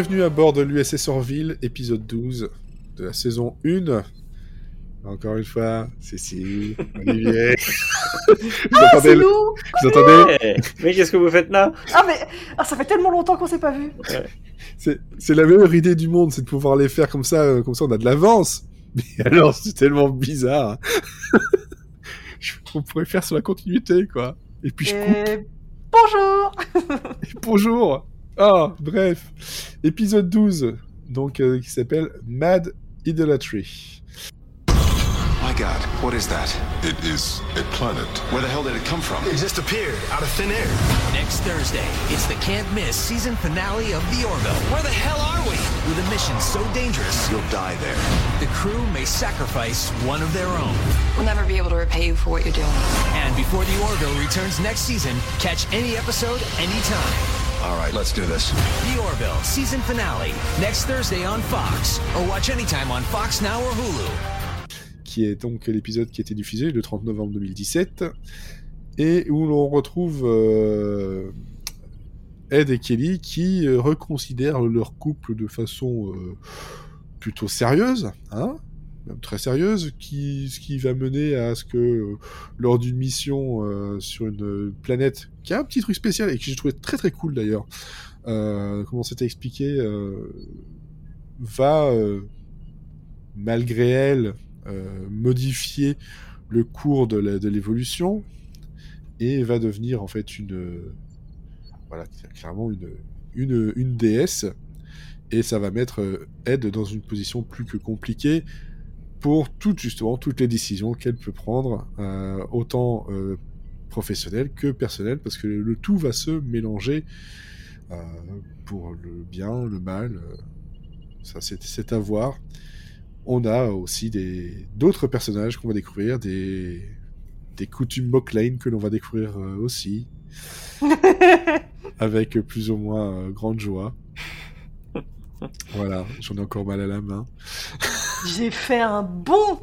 Bienvenue à bord de l'USS Orville, épisode 12 de la saison 1. Encore une fois, Cécile, Olivier. vous Ah, c'est entendez, le- nous vous entendez Eh, mais qu'est-ce que vous faites là? Ah, mais ah, ça fait tellement longtemps qu'on s'est pas vu. C'est c'est la meilleure idée du monde, c'est de pouvoir les faire comme ça, euh, comme ça on a de l'avance. Mais alors, c'est tellement bizarre. Je- on pourrait faire sur la continuité, quoi. Et puis je coupe. Et... Bonjour Bonjour Ah, bref. Épisode 12, donc, euh, qui s'appelle Mad Idolatry. My God, what is that? It is a planet. Where the hell did it come from? It just appeared out of thin air. Next Thursday, it's the can't miss season finale of The Orville. Where the hell are we? With a mission so dangerous, You'll die there. the crew may sacrifice one of their own. We'll never be able to repay you for what you're doing. And before The Orville returns next season, catch any episode anytime. All right, let's do this. The Orville season finale, next Thursday on Fox, or watch anytime on Fox Now or Hulu. qui est donc l'épisode qui a été diffusé le 30 novembre 2017, et où l'on retrouve euh, Ed et Kelly qui euh, reconsidèrent leur couple de façon euh, plutôt sérieuse, hein, très sérieuse, qui, ce qui va mener à ce que euh, lors d'une mission euh, sur une planète qui a un petit truc spécial et que j'ai trouvé très très cool d'ailleurs, euh, comment c'était expliqué, va malgré elle modifier le cours de l'évolution et va devenir en fait une voilà clairement une une, une déesse. Et ça va mettre Ed dans une position plus que compliquée pour toutes justement toutes les décisions qu'elle peut prendre euh, autant euh, professionnelles que personnelles parce que le tout va se mélanger euh, pour le bien le mal euh, ça c'est à voir on a aussi d'autres personnages qu'on va découvrir, des des coutumes Moclane que l'on va découvrir aussi, avec plus ou moins grande joie. Voilà, j'en ai encore mal à la main. J'ai fait un bond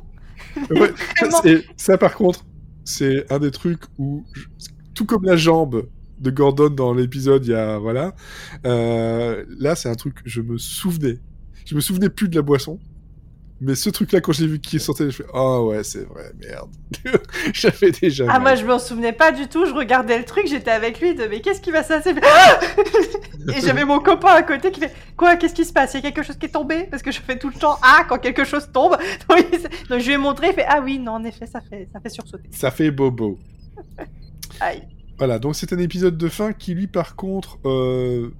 Ouais, Vraiment. c'est- ça par contre, c'est un des trucs où, je- tout comme la jambe de Gordon dans l'épisode, il y a voilà, euh, là c'est un truc je me souvenais, je me souvenais plus de la boisson. Mais ce truc-là, quand j'ai vu qu'il sortait, je fais Ah ouais, c'est vrai, merde. J'avais déjà. Ah, mal. moi je m'en souvenais pas du tout, je regardais le truc, j'étais avec lui, de mais qu'est-ce qui va se passer? Et j'avais mon copain à côté qui fait Quoi, qu'est-ce qui se passe? Il y a quelque chose qui est tombé? Parce que je fais tout le temps Ah quand quelque chose tombe donc, je lui ai montré, il fait Ah oui, non, en effet, ça fait, ça fait sursauter. Ça fait bobo. Aïe. Voilà, donc c'est un épisode de fin qui, lui, par contre, euh,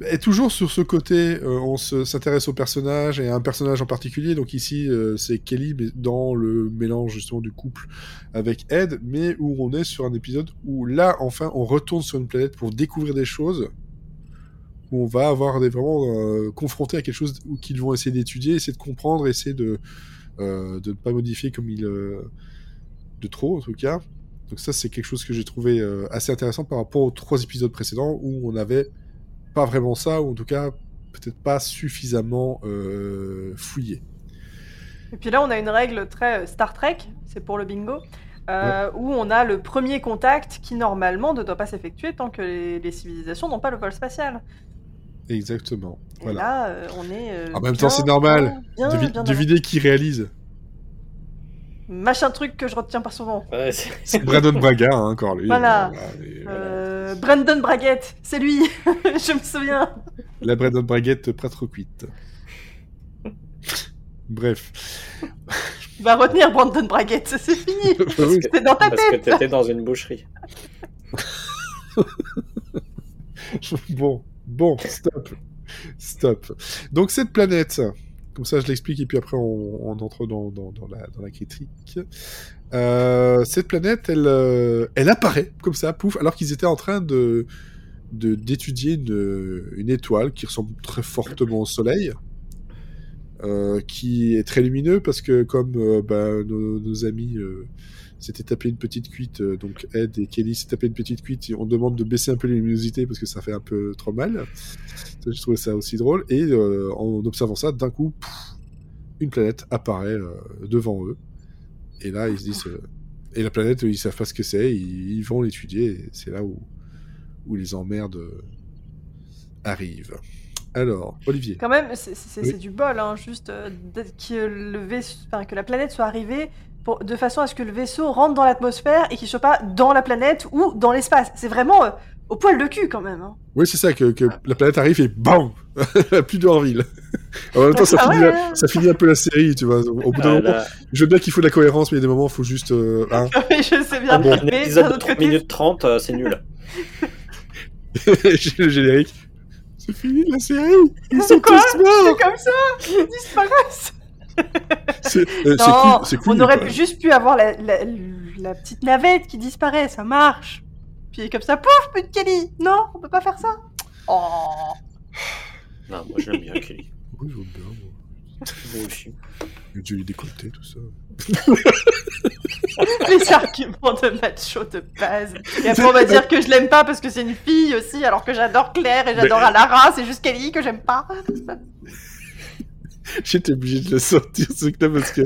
est toujours sur ce côté, euh, on se- s'intéresse au personnage et à un personnage en particulier. Donc ici, euh, c'est Kelly, dans le mélange justement du couple avec Ed, mais où on est sur un épisode où là, enfin, on retourne sur une planète pour découvrir des choses, où on va avoir des vraiment euh, confronté à quelque chose qu'ils vont essayer d'étudier, essayer de comprendre, essayer de euh, de ne pas modifier comme il de trop en tout cas. Donc ça, c'est quelque chose que j'ai trouvé assez intéressant par rapport aux trois épisodes précédents où on n'avait pas vraiment ça, ou en tout cas peut-être pas suffisamment euh, fouillé. Et puis là, on a une règle très euh, Star Trek, c'est pour le bingo, euh, où on a le premier contact qui normalement ne doit pas s'effectuer tant que les, les civilisations n'ont pas le vol spatial. Exactement. Et Voilà. là, euh, on est. en même temps, c'est normal. Bien, bien, devinez qui réalise. Machin truc que je retiens pas souvent. Ouais, c'est- Brandon Braga, hein, encore lui. Voilà. Euh, Brandon Braguette, c'est lui, je me souviens. La Brandon Braguette pas trop cuite. Bref. Tu vas retenir Brandon Braguette, c'est fini. Bah dans ta Parce que t'étais dans une boucherie. bon, bon, stop. Stop. Donc cette planète, comme ça je l'explique et puis après on, entre dans, la, critique. Euh, cette planète, elle, euh, elle apparaît comme ça, pouf, alors qu'ils étaient en train de d'étudier une, étoile qui ressemble très fortement au Soleil, euh, qui est très lumineux parce que comme nos, nos amis s'étaient tapé une petite cuite, euh, donc Ed et Kelly s'étaient tapé une petite cuite, on demande de baisser un peu les luminosité parce que ça fait un peu trop mal. Je trouvais ça aussi drôle. Et euh, en observant ça, d'un coup, pff, une planète apparaît euh, devant eux. Et là, ils se disent. euh, et la planète, ils savent pas ce que c'est, ils, ils vont l'étudier, c'est là où, où ils emmerdent. euh, arrive. Alors, Olivier. Quand même, c'est Oui. du bol, hein, juste que, le enfin, que la planète soit arrivée pour, de façon à ce que le vaisseau rentre dans l'atmosphère et qu'il soit pas dans la planète ou dans l'espace. C'est vraiment euh, au poil de cul quand même. hein. Oui, c'est ça, que, que la planète arrive et BAM Plus d'Orville. en même temps, ça, Ah finit, ouais, la- ouais. ça finit un peu la série, tu vois. Au bout d'un Ah, moment, je veux bien qu'il faut de la cohérence, mais il y a des moments, il faut juste. euh, hein. Je sais bien. un, un mais épisode de autre 3 côté, minutes 30, euh, c'est nul. J'ai le générique. C'est fini la série Ils sont Quoi tous morts c'est comme ça, ils disparaissent. C'est euh, cool, on aurait pu- juste pu avoir la, la- la petite navette qui disparaît, ça marche. Puis comme ça, pouf, plus de Kelly. Non, on peut pas faire ça. Oh. Non, moi je l'aime bien, Kelly. Oui, je veux bien, moi. Moi aussi. Le joli décolleté, tout ça. Les arguments de macho de base. Et après, on va dire que je l'aime pas parce que c'est une fille aussi, alors que j'adore Claire et j'adore Mais- Alara, c'est juste Kelly que j'aime pas. J'étais obligé de le sortir, ce clip, parce que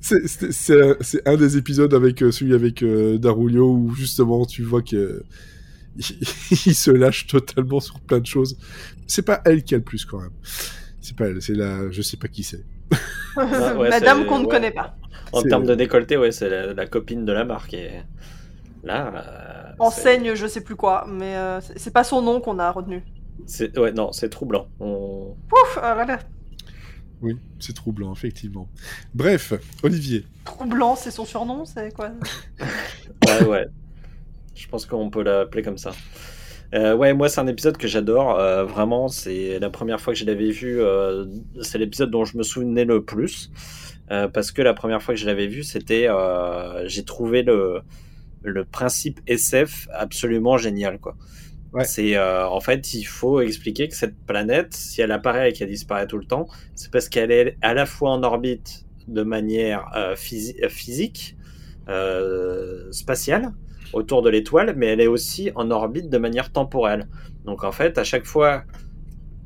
c'est- un, c'est un des épisodes avec euh, celui avec euh, Darulio où justement tu vois que il se lâche totalement sur plein de choses. C'est pas elle qui a le plus quand même. C'est pas elle, c'est la, je sais pas qui c'est. Ah, ouais, Madame qu'on ne ouais. connaît pas. En termes de décolleté, ouais, c'est la, la copine de la marque. Et là, euh, Enseigne, je sais plus quoi, mais euh, c'est pas son nom qu'on a retenu. ouais, non, c'est troublant. On... Pouf, ah là là. Oui, c'est troublant, effectivement. Bref, Olivier. Troublant, c'est son surnom, c'est quoi Ouais, ouais. Je pense qu'on peut l'appeler comme ça. Euh, ouais, moi, c'est un épisode que j'adore. euh, vraiment, c'est la première fois que je l'avais vu. euh, c'est l'épisode dont je me souvenais le plus. euh, parce que la première fois que je l'avais vu, c'était. euh, J'ai trouvé le, le principe SF absolument génial, quoi. C'est euh, en fait, il faut expliquer que cette planète, si elle apparaît et qu'elle disparaît tout le temps, c'est parce qu'elle est à la fois en orbite de manière euh, euh, physique, euh, spatiale, autour de l'étoile, mais elle est aussi en orbite de manière temporelle. Donc en fait, à chaque fois,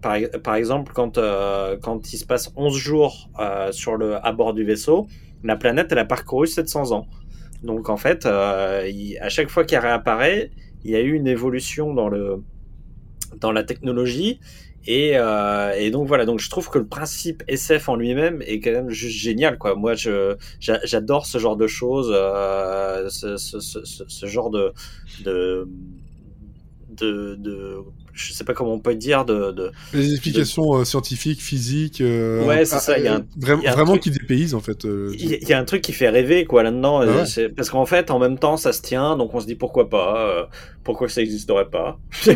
par, exemple, quand, euh, quand il se passe 11 jours euh, sur le, à bord du vaisseau, la planète, elle a parcouru 700 ans. Donc en fait, il- à chaque fois qu'elle réapparaît, il y a eu une évolution dans, le, dans la technologie. Et, euh, et donc voilà, donc je trouve que le principe SF en lui-même est quand même juste génial, quoi. Moi, j'adore ce genre de choses, euh, ce, ce, ce, genre de, de de je sais pas comment on peut dire de, de Les explications euh, scientifiques, physiques. euh, Ouais, c'est ah, ça, il y a un- euh, vra- il y a un vraiment truc- qui dépaysent en fait. euh, il y, a un truc qui fait rêver quoi là-dedans Ah ouais. parce qu'en fait en même temps ça se tient donc on se dit pourquoi pas euh, pourquoi ça n'existerait pas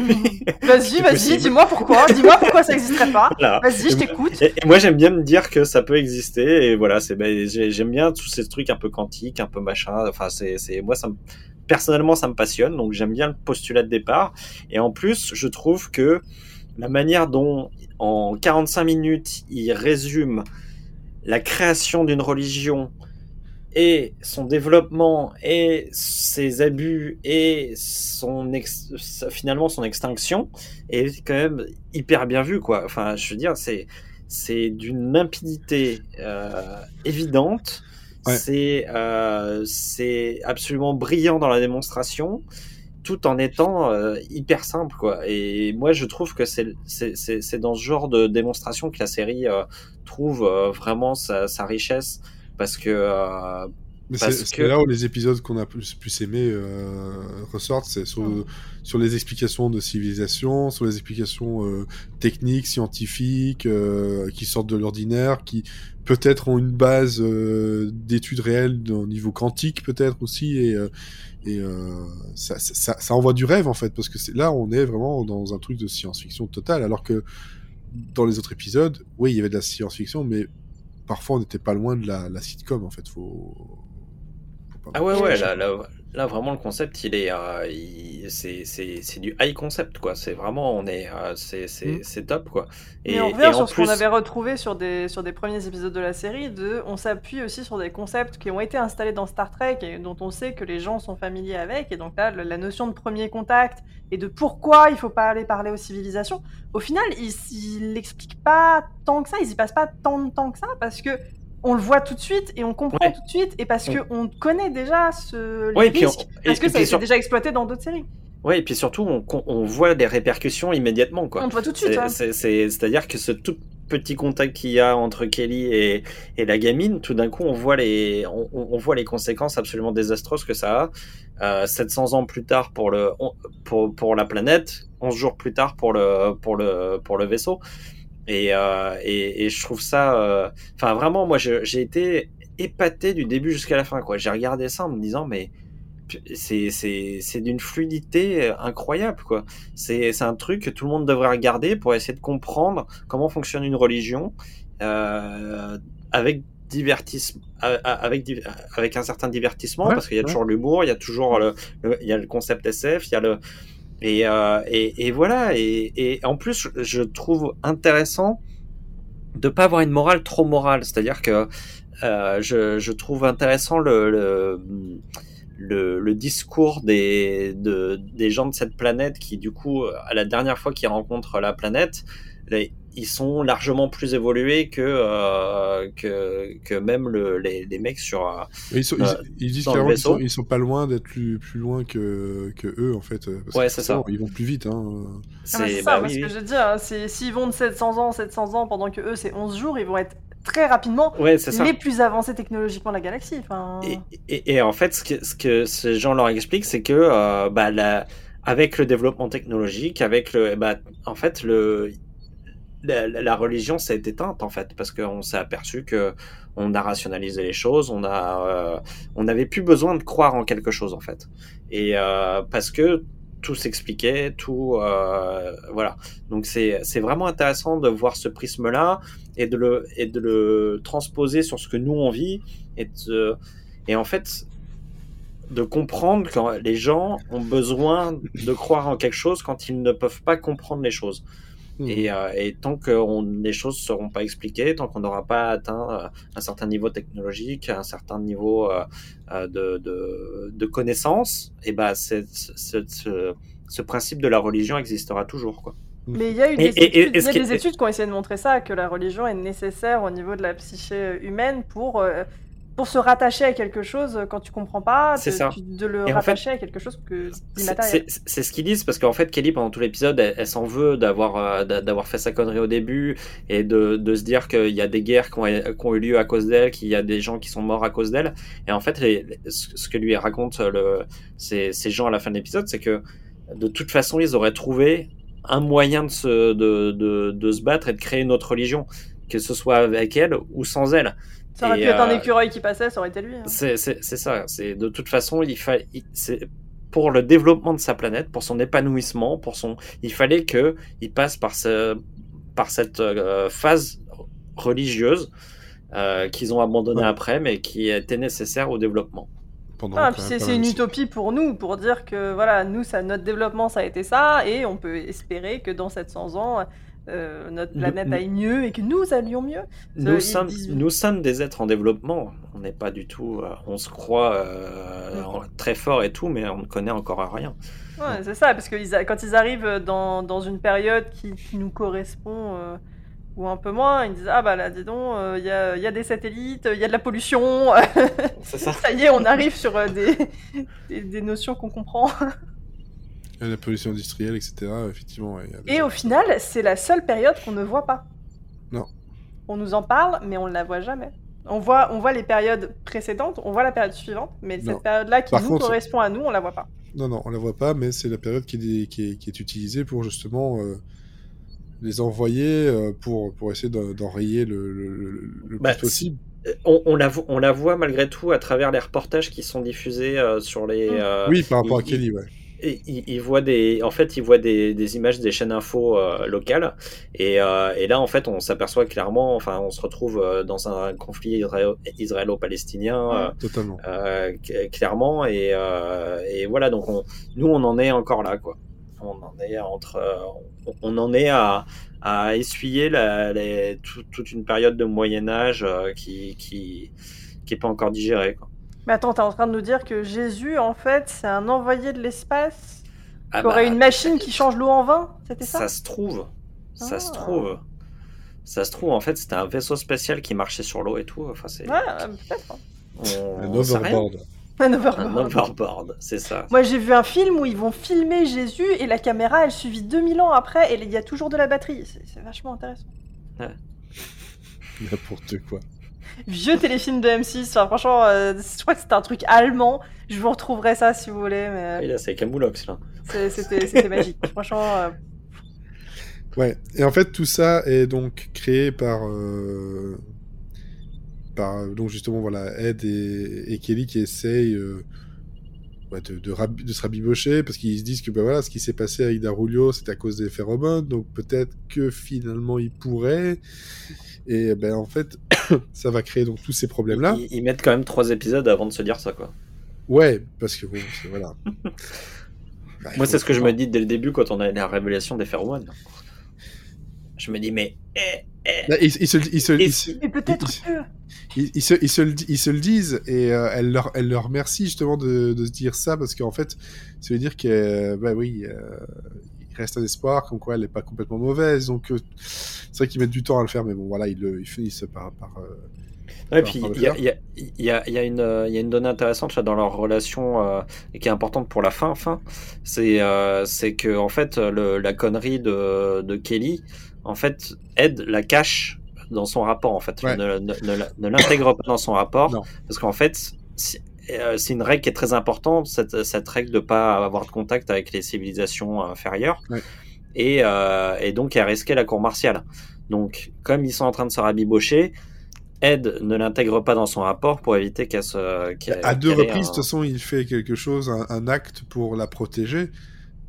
Vas-y, vas-y, dis-moi pourquoi. Dis-moi pourquoi ça existerait pas. Voilà. Vas-y, je t'écoute. Et, et moi j'aime bien me dire que ça peut exister et voilà c'est ben, j'ai- j'aime bien tous ces trucs un peu quantiques un peu machin enfin c'est c'est moi ça me personnellement ça me passionne donc j'aime bien le postulat de départ. Et en plus je trouve que la manière dont en 45 minutes il résume la création d'une religion et son développement et ses abus et son finalement son extinction est quand même hyper bien vu quoi. Enfin je veux dire c'est c'est d'une limpidité euh, évidente C'est euh, c'est absolument brillant dans la démonstration tout en étant euh, hyper simple quoi. Et moi je trouve que c'est c'est c'est c'est dans ce genre de démonstration que la série euh, trouve euh, vraiment sa, sa richesse parce que euh, Mais c'est que- là où les épisodes qu'on a plus, plus aimés euh, ressortent, c'est sur, sur les explications de civilisation, sur les explications euh, techniques, scientifiques, euh, qui sortent de l'ordinaire, qui peut-être ont une base euh, d'études réelles au niveau quantique peut-être aussi, et, euh, et euh, ça, ça, ça- ça envoie du rêve en fait, parce que là on est vraiment dans un truc de science-fiction totale, alors que dans les autres épisodes, oui il y avait de la science-fiction, mais parfois on n'était pas loin de la, la sitcom en fait, faut... Ah ouais, ouais, là, là, là, vraiment, le concept, il est, euh, il- c'est, c'est, c'est du high concept, quoi. C'est vraiment, on est, euh, c'est, c'est, Mm. c'est top, quoi. Et, on revient sur ce qu'on avait retrouvé sur des, sur des premiers épisodes de la série, de, on s'appuie aussi sur des concepts qui ont été installés dans Star Trek et dont on sait que les gens sont familiers avec. Et donc là, la notion de premier contact et de pourquoi il faut pas aller parler aux civilisations, au final, il, il explique pas tant que ça, ils y passent pas tant de temps que ça parce que on le voit tout de suite et on comprend Ouais. tout de suite et parce Ouais. que on connaît déjà ce Ouais, puis on- et- parce que et ça a puis été sur- déjà exploité dans d'autres séries. Ouais, et puis surtout, on, on voit des répercussions immédiatement, quoi. On te voit tout de suite. C'est- c'est- c'est- C'est-à-dire que ce tout petit contact qu'il y a entre Kelly et, et la gamine, tout d'un coup, on voit, les, on, voit les conséquences absolument désastreuses que ça a. Euh, 700 ans plus tard pour, le, pour, pour la planète, 11 jours plus tard pour le, pour le, pour le vaisseau. Et, euh, et, et je trouve ça... euh, Enfin, vraiment, moi, j'ai été épaté du début jusqu'à la fin. quoi. J'ai regardé ça en me disant, mais c'est d'une fluidité incroyable quoi c'est un truc que tout le monde devrait regarder pour essayer de comprendre comment fonctionne une religion euh, avec divertissement avec avec un certain divertissement Ouais, parce qu'il y a ouais. toujours l'humour il y a toujours le, le- il y a le concept SF il y a le et euh, et, et voilà et, en plus je- trouve intéressant de pas avoir une morale trop morale. C'est-à-dire que euh, je, trouve intéressant le, discours des, de, des gens de cette planète qui, du coup, à la dernière fois qu'ils rencontrent la planète, les- ils sont largement plus évolués que, euh, que, que même le, les, les mecs sur. euh, Ils, sont- Euh, ils- ils disent qu'ils sont, ils sont pas loin d'être plus, plus loin que, que eux, en fait. euh, parce Ouais, c'est ça. Ils vont plus vite. Hein. Ah, c'est bah ça, moi, oui, ce que je veux dire, c'est s'ils vont de 700 ans, 700 ans, pendant que eux c'est 11 jours, ils vont être très rapidement Ouais, c'est ça. les plus avancés technologiquement de la galaxie. Et, et, et en fait, ce que, ce que ces gens leur expliquent, c'est que euh, bah, la, avec le développement technologique, avec le, bah, en fait, le, la, religion s'est éteinte en fait parce qu'on s'est aperçu que on a rationalisé les choses, on a, euh, on n'avait plus besoin de croire en quelque chose en fait, et euh, parce que tout s'expliquait, tout, euh, voilà. Donc c'est vraiment intéressant de voir ce prisme-là et de le et de le transposer sur ce que nous on vit et et en fait de comprendre que les gens ont besoin de croire en quelque chose quand ils ne peuvent pas comprendre les choses. Et, euh, et tant que on- les choses ne seront pas expliquées, tant qu'on n'aura pas atteint euh, un certain niveau technologique, un certain niveau euh, euh, de, de, de connaissance, et ben c'est- c'est- ce, ce principe de la religion existera toujours. Quoi. Mais il y a eu des, et- études, et il y ce a qui des est- études qui ont essayé de montrer ça, que la religion est nécessaire au niveau de la psyché humaine pour, euh, pour se rattacher à quelque chose quand tu comprends pas, ça. tu- de le Et en fait, rattacher à quelque chose que C'est- ce qu'ils disent parce qu'en fait Kelly pendant tout l'épisode elle, elle s'en veut d'avoir euh, d'a- d'avoir fait sa connerie au début et de, de se dire qu'il y a des guerres qui ont, qui ont eu lieu à cause d'elle, qu'il y a des gens qui sont morts à cause d'elle. Et en fait les- ce ce que lui raconte le, ces, ces gens à la fin de l'épisode c'est que de toute façon ils auraient trouvé un moyen de se, de, de, de se battre et de créer une autre religion que ce soit avec elle ou sans elle Ça aurait et, pu être un euh, écureuil qui passait, ça aurait été lui. hein. c'est ça. C'est de toute façon, il fa... il- c'est pour le développement de sa planète, pour son épanouissement, pour son, il fallait que il passe par ce, par cette euh, phase religieuse euh, qu'ils ont abandonnée Ouais. après, mais qui était nécessaire au développement. Ah, c'est une utopie pour nous, pour dire que voilà, nous, ça, notre développement, ça a été ça, et on peut espérer que dans 700 ans, euh, notre planète nous- aille mieux et que nous allions mieux. Nous ils sommes, disent- nous sommes des êtres en développement. On n'est pas du tout, euh, on se croit euh, Mm. très fort et tout, mais on ne connaît encore rien. Ouais, c'est ça, parce que ils a- quand ils arrivent dans, dans une période qui, qui nous correspond, euh, ou un peu moins, ils disent Ah bah là, dis donc, euh, il y, a, il y a des satellites, il y a de la pollution, ça. ça y est, on arrive sur euh, des, des, des notions qu'on comprend. Euh, La pollution industrielle, etc. Effectivement. ouais, il y a des- Et au final, c'est la seule période qu'on ne voit pas. Non. On nous en parle, mais on ne la voit jamais. On voit, on voit les périodes précédentes, on voit la période suivante, mais Non. cette période-là qui Par nous contre- correspond à nous, on la voit pas. Non, non, on la voit pas, mais c'est la période qui est, qui est, qui est utilisée pour justement euh, les envoyer euh, pour, pour essayer d'en- d'enrayer le, le, le- le Bah, plus possible. On, on la, on la voit malgré tout à travers les reportages qui sont diffusés euh, sur les. Mm. euh, oui, par rapport à Kelly, ouais. Il, il voit des, en fait, il voit des, des images des chaînes info euh, locales, et, euh, et là, en fait, on s'aperçoit clairement, enfin, on se retrouve euh, dans un conflit israélo- israélo-palestinien, euh, clairement, et, et voilà, donc on, nous, on en est encore là, quoi. On en est entre, on, on en est à, à essuyer la, les- tout- toute une période de Moyen Âge qui, qui, qui est pas encore digérée, quoi. Mais attends, t'es en train de nous dire que Jésus, en fait, c'est un envoyé de l'espace Ah qui aurait bah, une machine qui change l'eau en vin C'était ça, Ça se trouve. Ça se Ah. trouve. Ça se trouve, en fait, c'était un vaisseau spécial qui marchait sur l'eau et tout. Enfin, c'est. Ouais, euh, peut-être. hein. On, Un sait rien. overboard. Un Un overboard. overboard, c'est ça. Moi, j'ai vu un film où ils vont filmer Jésus et la caméra, elle suivit 2000 ans après et il y a toujours de la batterie. C'est c'est vachement intéressant. N'importe quoi. Vieux téléfilm de M6. Enfin, franchement, euh, je crois que c'était un truc allemand. Je vous retrouverai ça si vous voulez, mais Et euh, là, c'est Camoulox, là. c'était magique. Franchement, euh, Ouais. Et en fait, tout ça est donc créé par, euh, par donc justement voilà Ed et, et Kelly qui essayent euh, ouais, de, de, rab- de se rabibocher parce qu'ils se disent que ben voilà, ce qui s'est passé avec Darulio, c'est à cause des phéromones, donc peut-être que finalement il pourrait. Et ben en fait, ça va créer donc tous ces problèmes-là. Ils, ils mettent quand même trois épisodes avant de se dire ça, quoi. Ouais, parce que bon, c'est- voilà. Bah, Moi, c'est ce que je me dis dès le début quand on a la révélation des phéromones. Je me dis, mais. eh, eh, Là, ils, ils se, ils se- ils se- mais peut-être ils- que. Ils, ils se, ils, se le, di- ils se le disent et euh, elle, leur, elle leur remercie justement de, de se dire ça parce qu'en fait, ça veut dire que, euh, bah oui, euh, il reste un espoir, comme quoi elle n'est pas complètement mauvaise. Donc, euh, c'est vrai qu'ils mettent du temps à le faire, mais bon, voilà, ils, le, ils finissent par. par euh, Ouais, par- puis il y a, y, y, y, une, euh, donnée intéressante là, dans leur relation euh, et qui est importante pour la fin. fin c'est euh, que en fait le, la connerie de, de Kelly, en fait, Ed la cache dans son rapport. En fait, Ouais. ne, ne, ne, ne l'intègre pas dans son rapport Non. parce qu'en fait, si- euh, c'est une règle qui est très importante, cette, cette règle de pas avoir de contact avec les civilisations inférieures. Ouais. Et, euh, et donc, elle risquait la cour martiale. Donc, comme ils sont en train de se rabibocher, Ed ne l'intègre pas dans son rapport pour éviter qu'elle se. à deux reprises, de toute façon, il fait quelque chose, un, un acte pour la protéger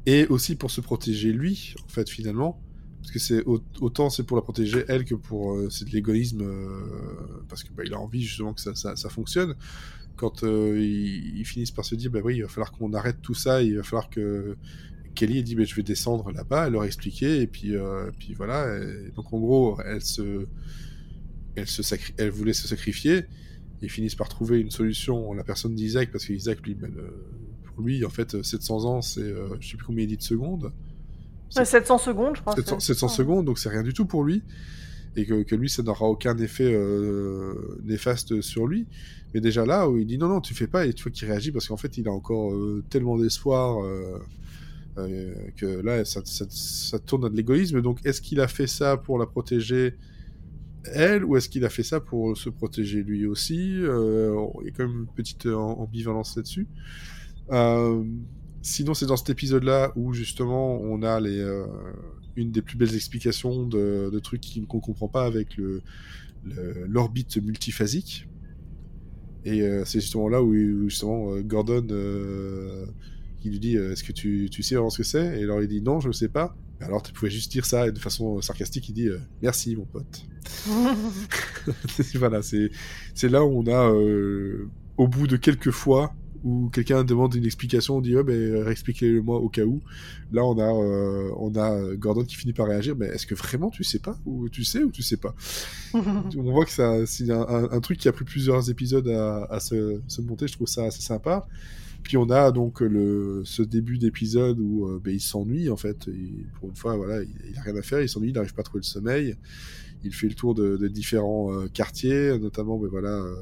et aussi pour se protéger lui, en fait, finalement. Parce que c'est au- autant c'est pour la protéger elle que pour euh, c'est de l'égoïsme euh, parce que bah, il a envie justement que ça, ça, ça fonctionne. Quand euh, ils, ils finissent par se dire bah oui il va falloir qu'on arrête tout ça, il va falloir que Kelly elle dit bah, je vais descendre là-bas, elle leur expliquer et puis euh, puis voilà. Et donc en gros elle se elle se sacri- elle voulait se sacrifier. Ils finissent par trouver une solution la personne d'Isaac parce qu'Isaac lui ben, euh, pour lui en fait 700 ans c'est euh, je sais plus combien il dit de secondes. Ouais, 700 secondes, je pense. 700, c'est- 700 secondes, donc c'est rien du tout pour lui. Et que, lui, ça n'aura aucun effet euh, néfaste sur lui. Mais déjà là, où il dit non, non, tu fais pas, et tu vois qu'il réagit parce qu'en fait, il a encore euh, tellement d'espoir euh, que là, ça, tourne à de l'égoïsme. Donc, est-ce qu'il a fait ça pour la protéger elle, ou est-ce qu'il a fait ça pour se protéger lui aussi Il y a quand même une petite ambivalence là-dessus. Sinon, c'est dans cet épisode-là où justement on a les, une des plus belles explications de, de trucs qui- qu'on comprend pas avec le le- l'orbite multiphasique. Et euh, c'est justement là où, où justement euh, Gordon euh, il lui dit euh, est-ce que tu, tu sais vraiment ce que c'est? Et alors il dit non, je ne sais pas. Alors tu pouvais juste dire ça et de façon sarcastique il dit euh, merci mon pote. voilà, c'est c'est là où on a, au bout de quelques fois, où quelqu'un demande une explication, on dit ouais, ben expliquez-le-moi au cas où. Là, on a euh, on a euh, Gordon qui finit par réagir, mais est-ce que vraiment tu sais pas? Ou tu sais ou tu sais pas? On voit que ça c'est un, un- un truc qui a pris plusieurs épisodes à, à se, se monter. Je trouve ça assez sympa. Puis on a donc le, ce début d'épisode où euh, ben, il s'ennuie en fait. Pour une fois, voilà, il, il a rien à faire, il s'ennuie, il n'arrive pas à trouver le sommeil. Il fait le tour de, de différents euh, quartiers, notamment ben, voilà, euh,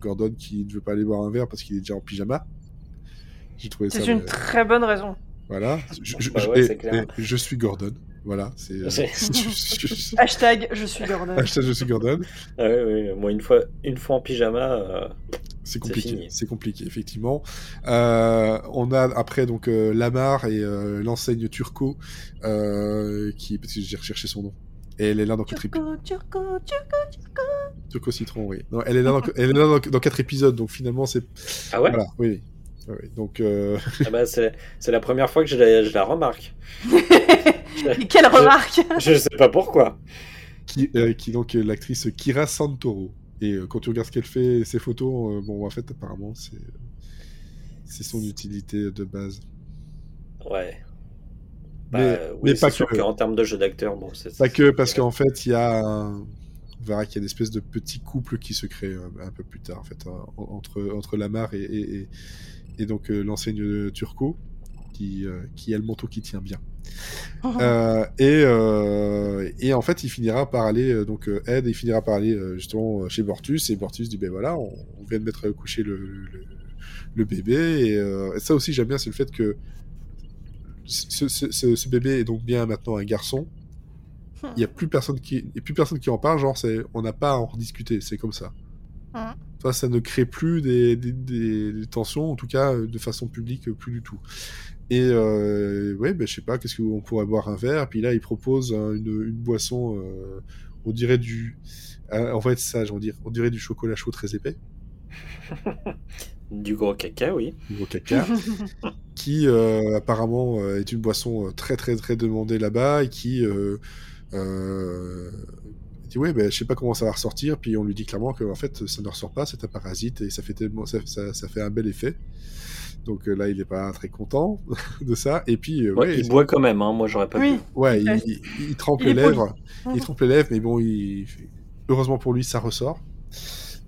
Gordon qui ne veut pas aller boire un verre parce qu'il est déjà en pyjama. J'ai trouvé ça. C'est une ben, très bonne raison. Voilà. Je, je- Bah je- ouais, et- et je suis Gordon. Voilà. C'est. euh, C'est- je- je- Hashtag je suis Gordon. Hashtag je suis Gordon. Ah oui, oui, moi, une fois, une fois en pyjama. euh, C'est compliqué, c'est compliqué, effectivement. Euh, on a après donc euh, Lamar et euh, l'enseigne Turco, euh, qui parce que j'ai recherché son nom. Et elle est là dans quatre épisodes. Turco, Turco, Turco. Turco Citron, oui. Non, elle est là dans, elle est là dans, dans quatre épisodes, donc finalement c'est. Ah ouais? Voilà, oui. Oui. Donc euh, Ah bah, c'est c'est la première fois que je la, je la remarque. Quelle remarque Je sais pas pourquoi. qui, euh, qui donc est l'actrice Kira Santoro. Et euh, quand tu regardes ce qu'elle fait, ses photos, euh, bon en fait apparemment c'est c'est son utilité de base. Ouais. Bah, Mais- oui, mais c'est pas sûr que. qu'en termes de jeu d'acteur, bon, c'est. Pas c'est- que, parce qu'en fait, il y a un... On verra qu'il y a une espèce de petit couple qui se crée euh, un peu plus tard, en fait, hein, en- entre, entre Lamar et, et, et, donc euh, l'enseigne Turco, qui, euh, qui a le manteau qui tient bien. Euh, et, euh, et en fait, il finira par aller, euh, donc euh, Ed, il finira par aller euh, justement euh, chez Bortus, et Bortus dit, ben voilà, on, on vient de mettre coucher le, le, le bébé. Et, euh, et ça aussi, j'aime bien, c'est le fait que ce, ce- ce- ce bébé est donc bien maintenant un garçon. Hmm. Il n'y a plus personne qui, plus personne qui en parle. Genre, on n'a pas à en rediscuter. C'est comme ça. Hmm. Ça, ça ne crée plus des, des, des- des tensions, en tout cas euh, de façon publique, euh, plus du tout. Et euh, ouais, ben, je sais pas, qu'est-ce qu'on pourrait boire un verre? Puis là, il propose hein, une, une boisson, euh, on dirait du, euh, on va être sage, on dirait, on dirait du chocolat chaud très épais, Du gros caca, oui. du gros caca, qui apparemment est une boisson très très très demandée là-bas et qui euh, euh, dit ouais, ben je sais pas comment ça va ressortir. Puis on lui dit clairement que en fait ça ne ressort pas, c'est un parasite et ça fait tellement, ça, ça, ça fait un bel effet. Donc euh, là, il est pas très content de ça. Et puis, euh, Ouais, ouais, il boit quand même, hein. moi j'aurais pas Oui. bu. Ouais, il, il- il trempe Il les poli. lèvres. Il trempe les lèvres, mais bon, il... heureusement pour lui, ça ressort.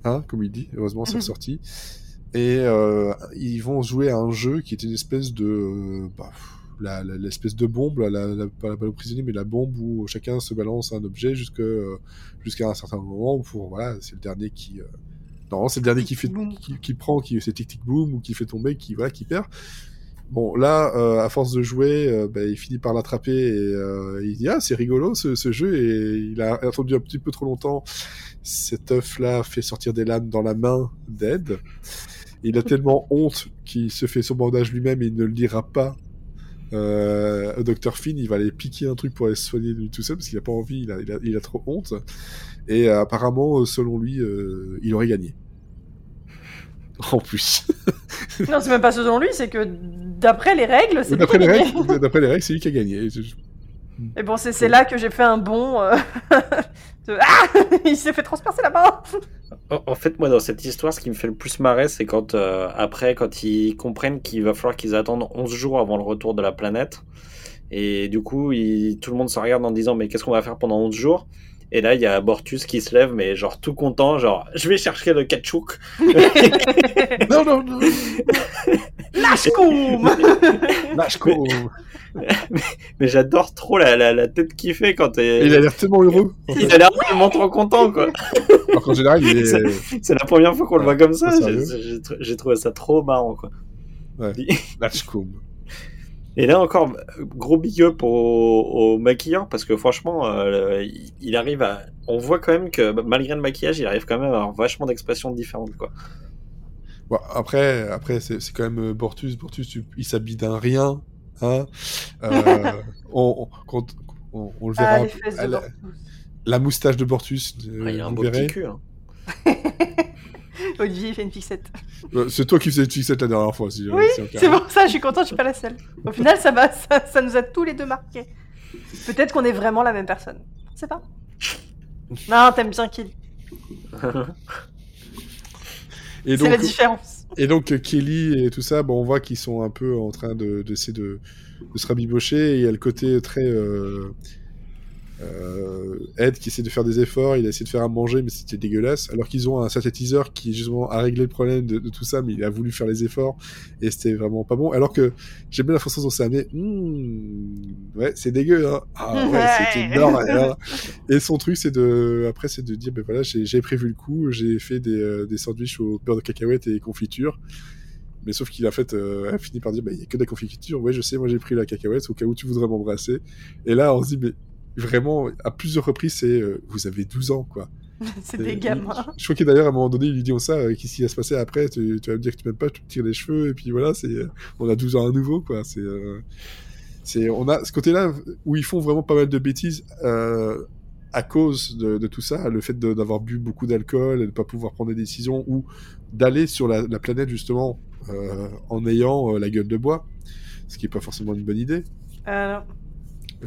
Hein, comme il dit, heureusement, c'est Mhm. ressorti. Et euh, ils vont jouer à un jeu qui est une espèce de. bah, l'espèce de bombe, la, la, la- pas la balle prisonnier, mais la bombe où chacun se balance un objet euh, jusqu'à un certain moment pour, voilà, c'est le dernier qui. euh, Non, c'est le dernier qui fait, qui, qui prend, qui c'est tic tic boom ou qui fait tomber, qui voilà, qui perd. Bon, là, euh, à force de jouer, euh, bah, il finit par l'attraper et euh, il dit ah c'est rigolo ce, ce jeu et il a attendu un petit peu trop longtemps. Cet œuf là fait sortir des lames dans la main d'Ed. Il a tellement honte qu'il se fait son bandage lui-même et il ne le dira pas euh, docteur Finn. Il va aller piquer un truc pour aller se soigner lui tout seul parce qu'il a pas envie. Il a, il a, il a trop honte. Et euh, apparemment, euh, selon lui, euh, il aurait gagné. En plus. Non, c'est même pas selon lui, c'est que d'après les règles, c'est lui D'après qui les a gagné. d'après les règles, c'est lui qui a gagné. Et bon, c'est là que j'ai fait un bond. Ah Il s'est fait transpercer la main En fait, moi, dans cette histoire, ce qui me fait le plus marrer, c'est quand, euh, après, quand ils comprennent qu'il va falloir qu'ils attendent 11 jours avant le retour de la planète. Et du coup, tout le monde se regarde en disant, mais qu'est-ce qu'on va faire pendant 11 jours? Et là, il y a Bortus qui se lève, mais genre tout content, genre, je vais chercher le ketchup. Non, non, non. Lâche coum Lâche-co. Mais j'adore trop la, la, la tête qu'il fait quand Et il a l'air tellement heureux. il a l'air tellement trop content, quoi. Alors qu'en général, il est. C'est la première fois qu'on le voit comme ça. J'ai trouvé ça trop marrant, quoi. Lâche-co. Et là encore, gros big up au, au maquilleur parce que franchement, euh, il- arrive à. On voit quand même que malgré le maquillage, il arrive quand même à avoir vachement d'expressions différentes, quoi. Bon, après, après c'est c'est quand même euh, Bortus. Bortus, tu- il s'habille d'un rien. Hein euh, on, on, quand- on, on le verra. Ah, peu- la, moustache de Bortus, Ah, il a un beau verrez. petit cul. hein. Olivier il fait une fixette. C'est toi qui faisais une fixette la dernière fois. Si, Oui, on c'est pour ça, je suis contente, je suis pas la seule. Au final, ça, va, ça, ça nous a tous les deux marqués. Peut-être qu'on est vraiment la même personne. Je sais pas. Non, t'aimes bien Kelly. C'est la différence. Et donc euh, Kelly et tout ça, bon, on voit qu'ils sont un peu en train de d'essayer de, de se rabibocher. Et il y a le côté très euh, Ed qui essaie de faire des efforts. Il a essayé de faire à manger, mais c'était dégueulasse. Alors qu'ils ont un synthétiseur qui justement a réglé le problème de, de tout ça, mais il a voulu faire les efforts et c'était vraiment pas bon. Alors que j'aime bien la façon dont c'est amené. Hmm, ouais, c'est dégueu. Hein. Ah ouais, c'est énorme. alors. Et son truc, c'est de après, c'est de dire, ben voilà, j'ai j'ai prévu le coup. J'ai fait des, euh, des sandwichs au beurre de cacahuètes et confiture. Mais sauf qu'il a fait, euh, a fini par dire, bah, il y a que de la confiture. Ouais, je sais, moi j'ai pris la cacahuète au cas où tu voudrais m'embrasser. Et là, on se dit, mais vraiment, à plusieurs reprises, c'est, euh, vous avez 12 ans, quoi. C'est des gamins. Je crois que d'ailleurs, à un moment donné, il lui dit ça, euh, qu'est-ce qui va se passer après? Tu, tu vas me dire que tu m'aimes pas, tu me tires les cheveux, et puis voilà, c'est, euh, on a 12 ans à nouveau, quoi. C'est, euh, c'est, on a ce côté-là où ils font vraiment pas mal de bêtises, à cause de, de tout ça, le fait d'avoir bu beaucoup d'alcool et de pas pouvoir prendre des décisions, ou d'aller sur la, la planète, justement, euh, en ayant euh, la gueule de bois, ce qui est pas forcément une bonne idée. Euh.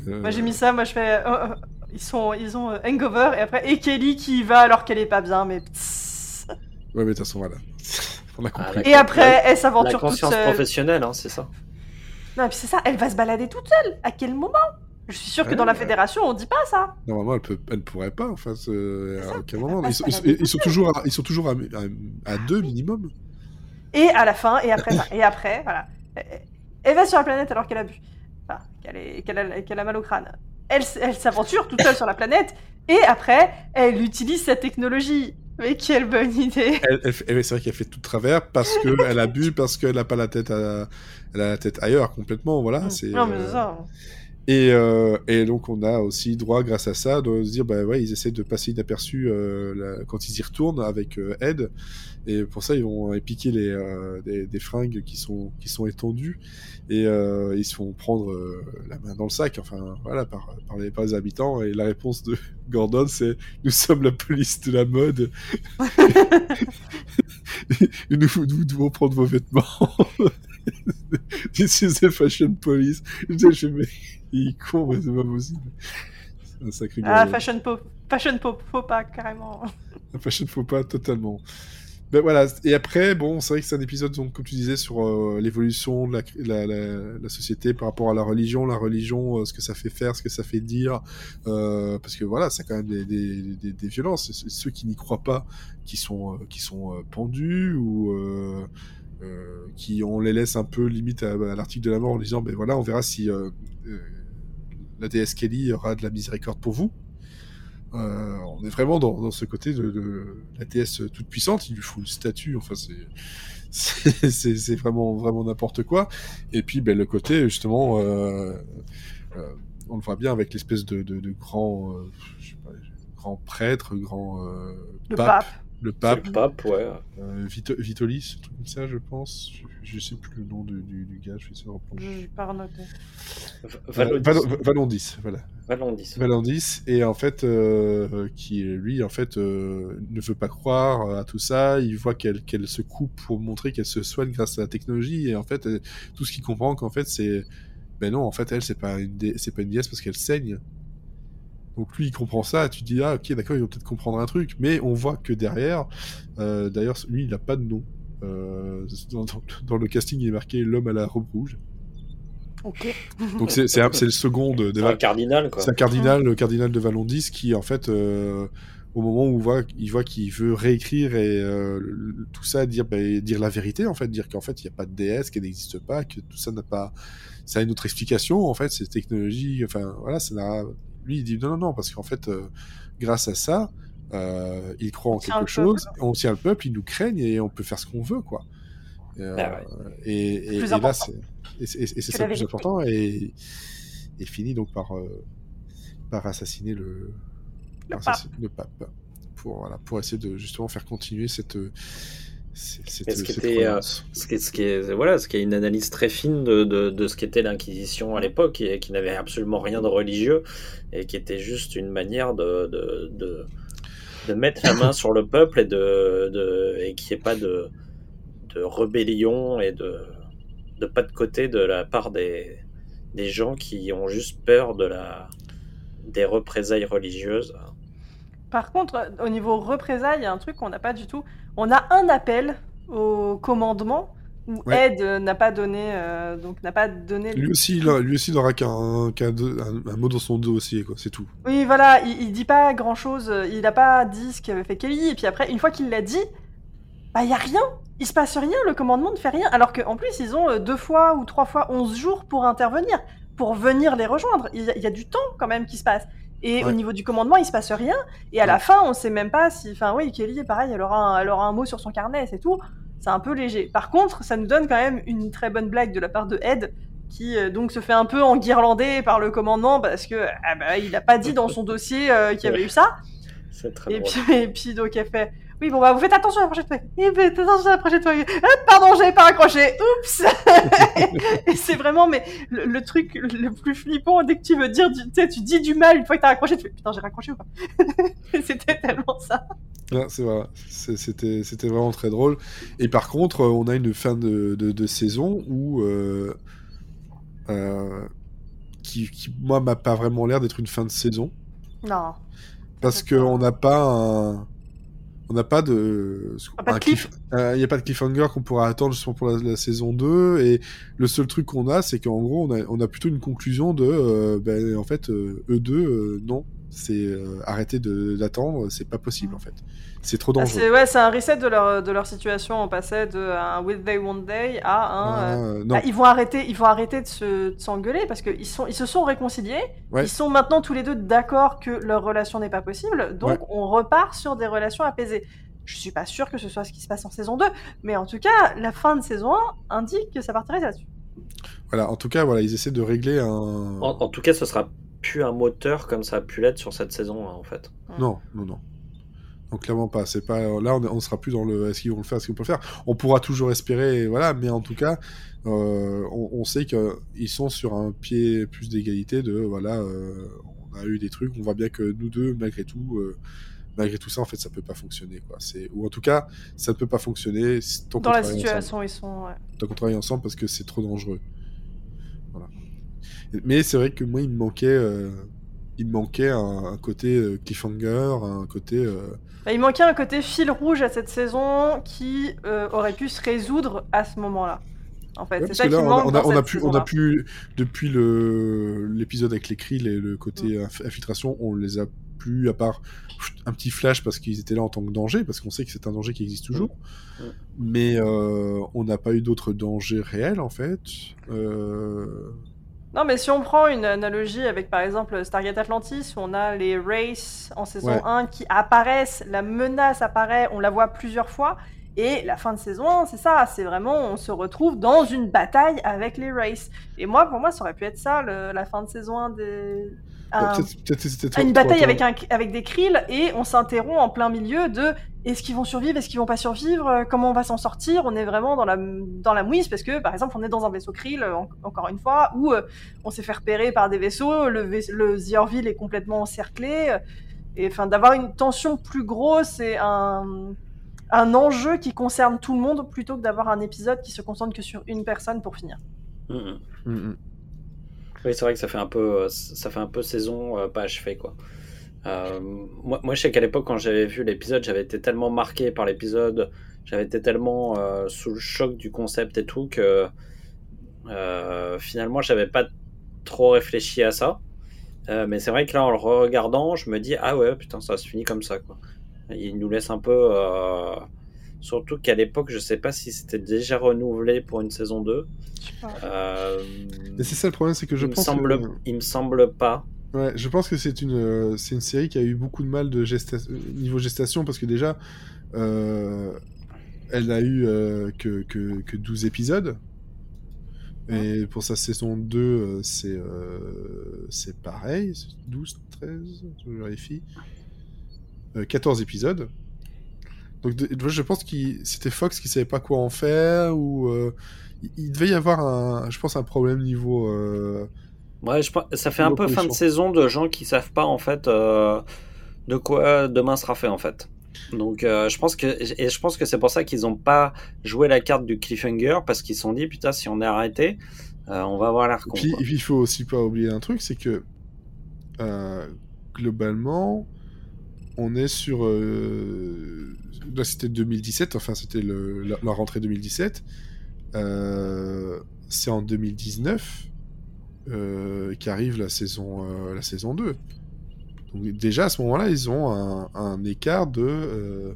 Euh, Moi j'ai mis ça, moi je fais. euh, euh, ils, sont, ils ont euh, hangover et après. Et Kelly qui y va alors qu'elle est pas bien, mais. Ouais, mais de toute façon, voilà. on a compris. Ah, la- Et après, elle s'aventure toute conscience seule. professionnelle, hein, c'est ça. Non, et puis c'est ça, elle va se balader toute seule. À quel moment? Je suis sûre que Ouais, dans la fédération, on dit pas ça. Normalement, elle peut, elle pourrait pas. Enfin, c'est- C'est ça, à aucun moment? Ils sont, se ils, balader ils sont toujours, à, ils sont toujours à, à- à deux minimum. Et à la fin, et après, et après, voilà. Elle va sur la planète alors qu'elle a bu. Enfin, qu'elle est- qu'elle a, mal au crâne. Elle, elle s'aventure toute seule sur la planète. Et après, elle utilise sa technologie Mais quelle bonne idée Elle, elle fait- eh, c'est vrai qu'elle fait tout de travers parce qu'elle a bu, parce qu'elle n'a pas la tête à, elle a la tête ailleurs complètement, voilà. C'est, Non, mais euh, ça. Et, euh, et donc on a aussi droit, grâce à ça, de se dire, bah ouais, ils essaient de passer inaperçus euh, la- quand ils y retournent avec euh, Ed. Et pour ça, ils vont piquer les, euh, des, des fringues qui sont, qui sont étendues. Et euh, ils se font prendre euh, la main dans le sac, enfin voilà, par, par, les, par les habitants. Et la réponse de Gordon, c'est Nous sommes la police de la mode. Et nous, nous devons prendre vos vêtements. This is the fashion police. Je fais, mais il est con, mais c'est pas possible. C'est un sacré Ah, fashion pop, fashion pop, faut pas carrément. La fashion faux pas totalement. Ben voilà, et après, bon, c'est vrai que c'est un épisode, donc, comme tu disais, sur euh, l'évolution de la, la, la, la société par rapport à la religion, la religion, euh, ce que ça fait faire, ce que ça fait dire, euh, parce que voilà, c'est quand même des, des, des, des violences. Ceux qui n'y croient pas, qui sont, qui sont pendus ou euh, qui on les laisse un peu limite à, à l'article de la mort en disant, ben voilà, on verra si euh, euh, la déesse Kelly aura de la miséricorde pour vous. On est vraiment dans, dans ce côté de, de la déesse toute puissante. Il lui faut une statue. Enfin, c'est c'est- vraiment vraiment n'importe quoi. Et puis, ben, le côté justement, on le voit bien avec l'espèce de, de, de grand, je sais pas, grand prêtre, grand Le pape, pape. Le pape, le pape, ouais. euh, Vito- Vitolis, un truc comme ça, je pense. Je, je sais plus le nom de- du, du gars. Je vais essayer de reprendre. Je vais pas. V- Euh, Valondis, voilà. Valondis. Valandis et en fait euh, qui lui en fait euh, ne veut pas croire à tout ça il voit qu'elle qu'elle se coupe pour montrer qu'elle se soigne grâce à la technologie et en fait euh, tout ce qu'il comprend qu'en fait c'est ben non en fait elle c'est pas une dé- c'est pas une déesse parce qu'elle saigne donc lui il comprend ça tu te dis ah ok d'accord ils vont peut-être comprendre un truc mais on voit que derrière euh, d'ailleurs lui il a pas de nom euh, dans, dans- dans le casting il est marqué l'homme à la robe rouge Ok. donc c'est le second de, de C'est un cardinal, quoi. c'est un cardinal, le cardinal de Valondis, qui en fait, euh, au moment où il voit, il voit qu'il veut réécrire et euh, le- tout ça, dire, bah, dire la vérité, en fait, dire qu'en fait, il n'y a pas de déesse, qu'elle n'existe pas, que tout ça n'a pas, ça a une autre explication, en fait, ces technologies, enfin, voilà, ça n'a, lui, il dit non, non, non, parce qu'en fait, euh, grâce à ça, euh, il croit en quelque peuple. chose, on tient le peuple, ils nous craignent et on peut faire ce qu'on veut, quoi. Euh, ouais. et, et, Plus et là, important. c'est et c'est- ça le plus important et, et finit donc par, euh, par assassiner le, Le par pape. assassiner le pape pour, voilà, pour essayer de justement faire continuer cette, euh, cette, cette, Et ce qui cette était, euh, croyance. Ce qui, est, ce qui est, voilà, ce qui est une analyse très fine de, de, de ce qu'était l'Inquisition à l'époque et qui n'avait absolument rien de religieux et qui était juste une manière de, de, de, de mettre la main sur le peuple et de, de et qu'il n'y ait pas de, de rébellion et de, de pas de côté de la part des, des gens qui ont juste peur de la des représailles religieuses. Par contre, au niveau représailles, il y a un truc qu'on n'a pas du tout. On a un appel au commandement où Ouais. Ed n'a pas donné, euh, donc n'a pas donné. Lui aussi, il a- lui aussi, n'aura qu'un un, un mot dans son dossier, quoi, c'est tout. Oui, voilà, il, il dit pas grand chose. Il n'a pas dit ce qu'avait fait Kelly. Et puis après, une fois qu'il l'a dit, bah il y a rien. Il se passe rien. Le commandement ne fait rien. Alors qu'en plus, ils ont euh, deux fois ou trois fois 11 jours pour intervenir, pour venir les rejoindre. Il y, a, il y a du temps quand même qui se passe. Et au niveau du commandement, il se passe rien. Et à la fin, on sait même pas si. Enfin, oui, Kelly, pareil, elle aura, un, elle aura un mot sur son carnet, c'est tout. C'est un peu léger. Par contre, ça nous donne quand même une très bonne blague de la part de Ed, qui euh, donc se fait un peu enguirlander par le commandement parce que ah bah, il a pas dit dans son dossier euh, qu'il y avait eu ça. C'est très Et drôle. puis, et puis donc elle fait oui bon bah vous faites attention la prochaine fois. Et faites attention la prochaine fois. Ah, pardon j'avais pas raccroché. Oups. et c'est vraiment mais le, le truc le plus flippant dès que tu veux dire du, tu sais tu dis du mal une fois que t'as raccroché tu fais putain j'ai raccroché ou pas? C'était tellement ça. C'est vrai. C'était c'était vraiment très drôle. Et par contre, euh, on a une fin de, de, de saison où. euh, euh, qui, qui, moi, m'a pas vraiment l'air d'être une fin de saison. Non. Parce qu'on n'a pas un. On n'a pas de. Ah, cliff. euh, Il n'y a pas de cliffhanger qu'on pourra attendre justement pour la, la saison 2. Et le seul truc qu'on a, c'est qu'en gros, on a, on a plutôt une conclusion de. euh, ben, en fait, euh, eux deux, euh, non. C'est euh, arrêter de- d'attendre, c'est pas possible en fait. C'est trop Ah, dangereux. c'est ouais, c'est un reset de leur, de leur situation. On passait de un Will They One Day à un. Ah, euh, euh, non, bah, ils vont arrêter, ils vont arrêter de se- de s'engueuler parce qu'ils sont, ils se sont réconciliés. Ouais. Ils sont maintenant tous les deux d'accord que leur relation n'est pas possible. Donc Ouais. on repart sur des relations apaisées. Je suis pas sûre que ce soit ce qui se passe en saison 2, mais en tout cas, la fin de saison 1 indique que ça partirait là-dessus. voilà, en tout cas, voilà, ils essaient de régler un. En, en tout cas, ce sera plus un moteur comme ça a pu l'être sur cette saison, hein, en fait. Non, non, non. Non, clairement pas. C'est pas là, on, on sera plus dans le. Est-ce qu'ils vont le faire, est-ce qu'ils vont pas le faire? On pourra toujours espérer, voilà. Mais en tout cas, euh, on, on sait qu'ils sont sur un pied plus d'égalité. De voilà, euh, on a eu des trucs. On voit bien que nous deux, malgré tout, euh, malgré tout ça, en fait, ça peut pas fonctionner, quoi. C'est ou en tout cas, ça ne peut pas fonctionner tant qu'on Dans la travaille situation où ils sont. ouais. tant qu'on travaille ensemble parce que c'est trop dangereux. Mais c'est vrai que moi, il me manquait, euh, il me manquait un, un côté euh, cliffhanger, un côté. euh, Bah, il manquait un côté fil rouge à cette saison qui aurait pu se résoudre à ce moment-là. En fait, ouais, c'est ça que qui là, on a, manque a, dans on a pu, on a pu, depuis le l'épisode avec les krill et le côté Mm. inf- infiltration, on les a plus à part un petit flash parce qu'ils étaient là en tant que danger, parce qu'on sait que c'est un danger qui existe toujours. Mm. Mais euh, on n'a pas eu d'autres dangers réels en fait. Euh, Non, mais si on prend une analogie avec par exemple Stargate Atlantis, où on a les Race en saison Ouais. 1 qui apparaissent, la menace apparaît, on la voit plusieurs fois, et la fin de saison 1, c'est ça, c'est vraiment, on se retrouve dans une bataille avec les Race. Et moi, pour moi, ça aurait pu être ça, le- la fin de saison 1 des. un- une bataille avec, un, avec des krills et on s'interrompt en plein milieu de est-ce qu'ils vont survivre, est-ce qu'ils vont pas survivre, euh, comment on va s'en sortir? On est vraiment dans la, dans la mouise parce que, par exemple, on est dans un vaisseau krill, euh, en- encore une fois, où euh, on s'est fait repérer par des vaisseaux, le, vais- le The Orville est complètement encerclé. et enfin, d'avoir une tension plus grosse et un, un enjeu qui concerne tout le monde plutôt que d'avoir un épisode qui se concentre que sur une personne pour finir. Oui, c'est vrai que ça fait un peu, ça fait un peu saison euh, pas achevée, quoi. Euh, moi, moi, je sais qu'à l'époque, quand j'avais vu l'épisode, j'avais été tellement marqué par l'épisode, j'avais été tellement euh, sous le choc du concept et tout que euh, finalement, j'avais pas trop réfléchi à ça. Euh, mais c'est vrai que là, en le regardant, je me dis ah ouais, putain, ça se finit comme ça, quoi. Il nous laisse un peu. euh, Surtout qu'à l'époque, je sais pas si c'était déjà renouvelé pour une saison 2. Je sais pas. Euh, Et c'est ça le problème, c'est que je il, me pense semble, que... il me semble pas. Ouais, je pense que c'est une, euh, c'est une série qui a eu beaucoup de mal de gesta euh, niveau gestation parce que déjà, euh, elle n'a eu euh, que, que, que 12 épisodes. Et pour sa saison 2, euh, c'est c'est pareil, c'est 12, 13, je vérifie. Euh, 14 épisodes. Donc de- je pense que c'était Fox qui savait pas quoi en faire ou il- devait y avoir un, je pense un problème niveau Ouais, je ça fait un peu fin de saison de gens qui savent pas en fait euh, de quoi demain sera fait en fait. Donc euh, je pense que et je pense que c'est pour ça qu'ils ont pas joué la carte du cliffhanger parce qu'ils se sont dit putain si on est arrêté euh, on va avoir l'air con. Puis, il faut aussi pas oublier un truc, c'est que globalement, on est sur. là, c'était 2017, enfin, c'était la, la rentrée 2017. Euh, c'est en 2019 euh, qu'arrive la saison, euh, la saison 2. Donc, déjà, à ce moment-là, ils ont un, écart de. euh,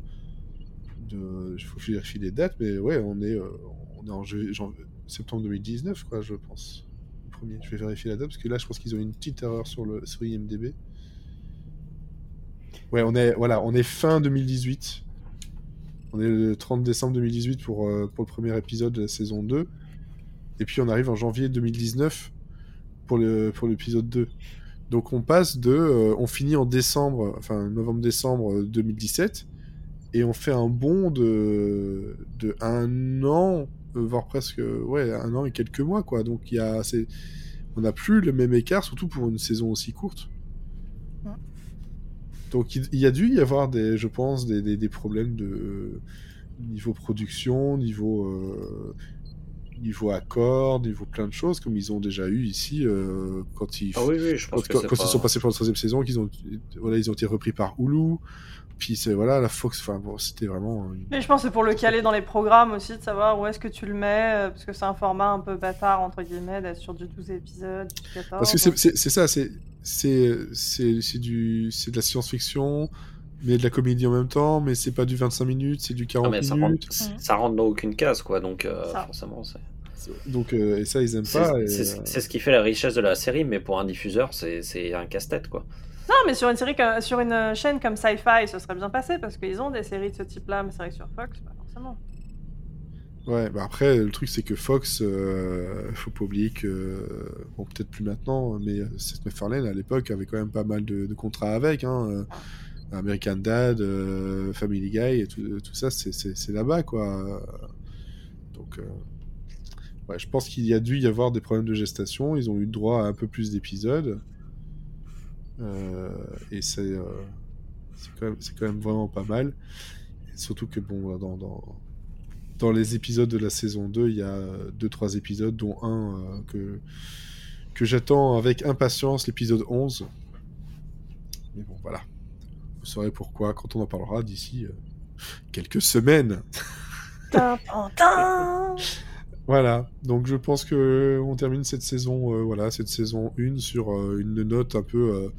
de il faut vérifier les dates, mais ouais, on est, euh, on est en janvier- septembre 2019, quoi, je pense. Premier. Je vais vérifier la date parce que là, je pense qu'ils ont une petite erreur sur le sur IMDb. Ouais, on est voilà, on est fin 2018. On est le 30 décembre 2018 pour pour le premier épisode de la saison 2. Et puis on arrive en janvier 2019 pour le pour l'épisode 2. Donc on passe de euh, on finit en décembre, enfin novembre-décembre euh, 2017 et on fait un bond de de un an euh, voire presque ouais un an et quelques mois quoi. Donc il y a c'est on n'a plus le même écart surtout pour une saison aussi courte. Ouais. Donc il, il y a dû y avoir des je pense des, des, des problèmes de niveau production, niveau euh, niveau accord, niveau plein de choses, comme ils ont déjà eu ici euh, quand ils Ah oui, oui, je quand, pense quand- c'est quand pas- ils sont passés pour la troisième saison, qu'ils ont voilà ils ont été repris par Hulu. Puis c'est voilà la Fox. Enfin bon, c'était vraiment. une- Mais je pense que c'est pour le caler dans les programmes aussi, de savoir où est-ce que tu le mets, euh, parce que c'est un format un peu bâtard, entre guillemets, d'être sur du 12 épisodes, du 14. Parce que c'est- c'est c'est ça, c'est c'est c'est c'est du c'est de la science-fiction, mais de la comédie en même temps, mais c'est pas du 25 minutes, c'est du 40 Ah, mais ça minutes. rentre, ça rentre dans aucune case, quoi. Donc, euh, Ça. forcément, c'est. Donc euh, et ça ils aiment C'est pas. c'est- euh, c'est ce qui fait la richesse de la série, mais pour un diffuseur, c'est c'est un casse-tête, quoi. Non, mais sur une série, comme- sur une euh, chaîne comme Sci-Fi, ce serait bien passé, parce qu'ils ont des séries de ce type-là, mais c'est vrai que sur Fox, pas forcément. Ouais, bah après, le truc, c'est que Fox, euh, faut pas oublier que, bon, peut-être plus maintenant, mais euh, Seth MacFarlane, à l'époque, avait quand même pas mal de, de contrats avec, hein. euh, American Dad, euh, Family Guy, et tout, ça, c'est- là-bas, quoi. Donc, euh, ouais, je pense qu'il y a dû y avoir des problèmes de gestation, ils ont eu droit à un peu plus d'épisodes, euh, et c'est euh, quand, quand même vraiment pas mal. Surtout que, bon, dans, dans, les épisodes de la saison 2, il y a 2-3 épisodes, dont un euh, que, que j'attends avec impatience, l'épisode 11. Mais bon, voilà. Vous saurez pourquoi quand on en parlera d'ici euh, quelques semaines. Voilà, donc je pense que on termine cette saison, euh, voilà, cette saison 1 sur euh, une note un peu.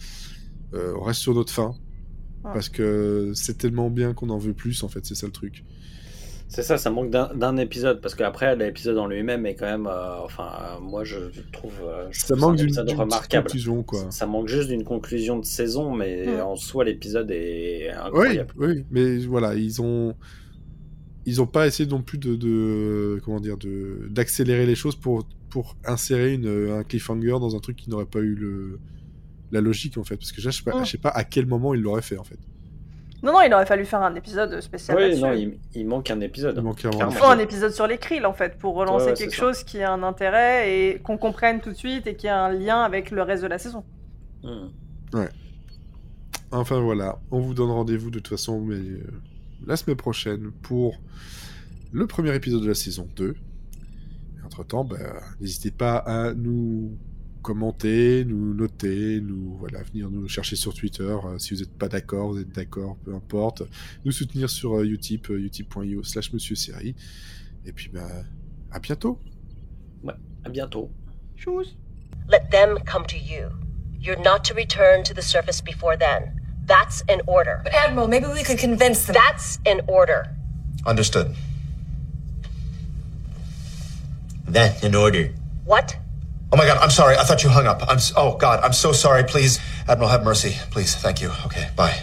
on reste sur notre fin. Ouais. Parce que c'est tellement bien qu'on en veut plus, en fait, c'est ça le truc. C'est ça, ça manque d'un épisode, parce qu'après, l'épisode en lui-même est quand même. euh, enfin, euh, moi, je trouve. euh, je Ça trouve manque un d'une remarquable. conclusion, quoi. Ça, ça manque juste d'une conclusion de saison, mais en soi, l'épisode est Oui, incroyable. oui, mais voilà, ils ont ils ont pas essayé non plus de, de comment dire de d'accélérer les choses pour pour insérer une, un cliffhanger dans un truc qui n'aurait pas eu le la logique en fait parce que je sais pas je sais pas à quel moment ils l'auraient fait en fait. Non, non, il aurait fallu faire un épisode spécial Oui, non, il, il manque un épisode. Il manque un faut un épisode sur les Krill en fait pour relancer Ouais, ouais, quelque ça. chose qui a un intérêt et qu'on comprenne tout de suite et qui a un lien avec le reste de la saison. Hmm. Enfin voilà, on vous donne rendez-vous de toute façon mais euh, la semaine prochaine pour le premier épisode de la saison 2. Et entre-temps, bah, n'hésitez pas à nous commenter, nous noter, nous voilà, venir nous chercher sur Twitter euh, si vous n'êtes pas d'accord, vous êtes d'accord, peu importe. Nous soutenir sur euh, Utip, euh, utip.io slash monsieur série. Et puis bah, à bientôt. À bientôt. Tchuss Let them come to you. You're not to return to the surface before then. That's an order. But Admiral, maybe we could convince them. That's an order. Understood. Then, in order. What? Oh my god, I'm sorry. I thought you hung up. I'm oh god, I'm so sorry. Please, Admiral, have mercy. Please, thank you. Okay, bye.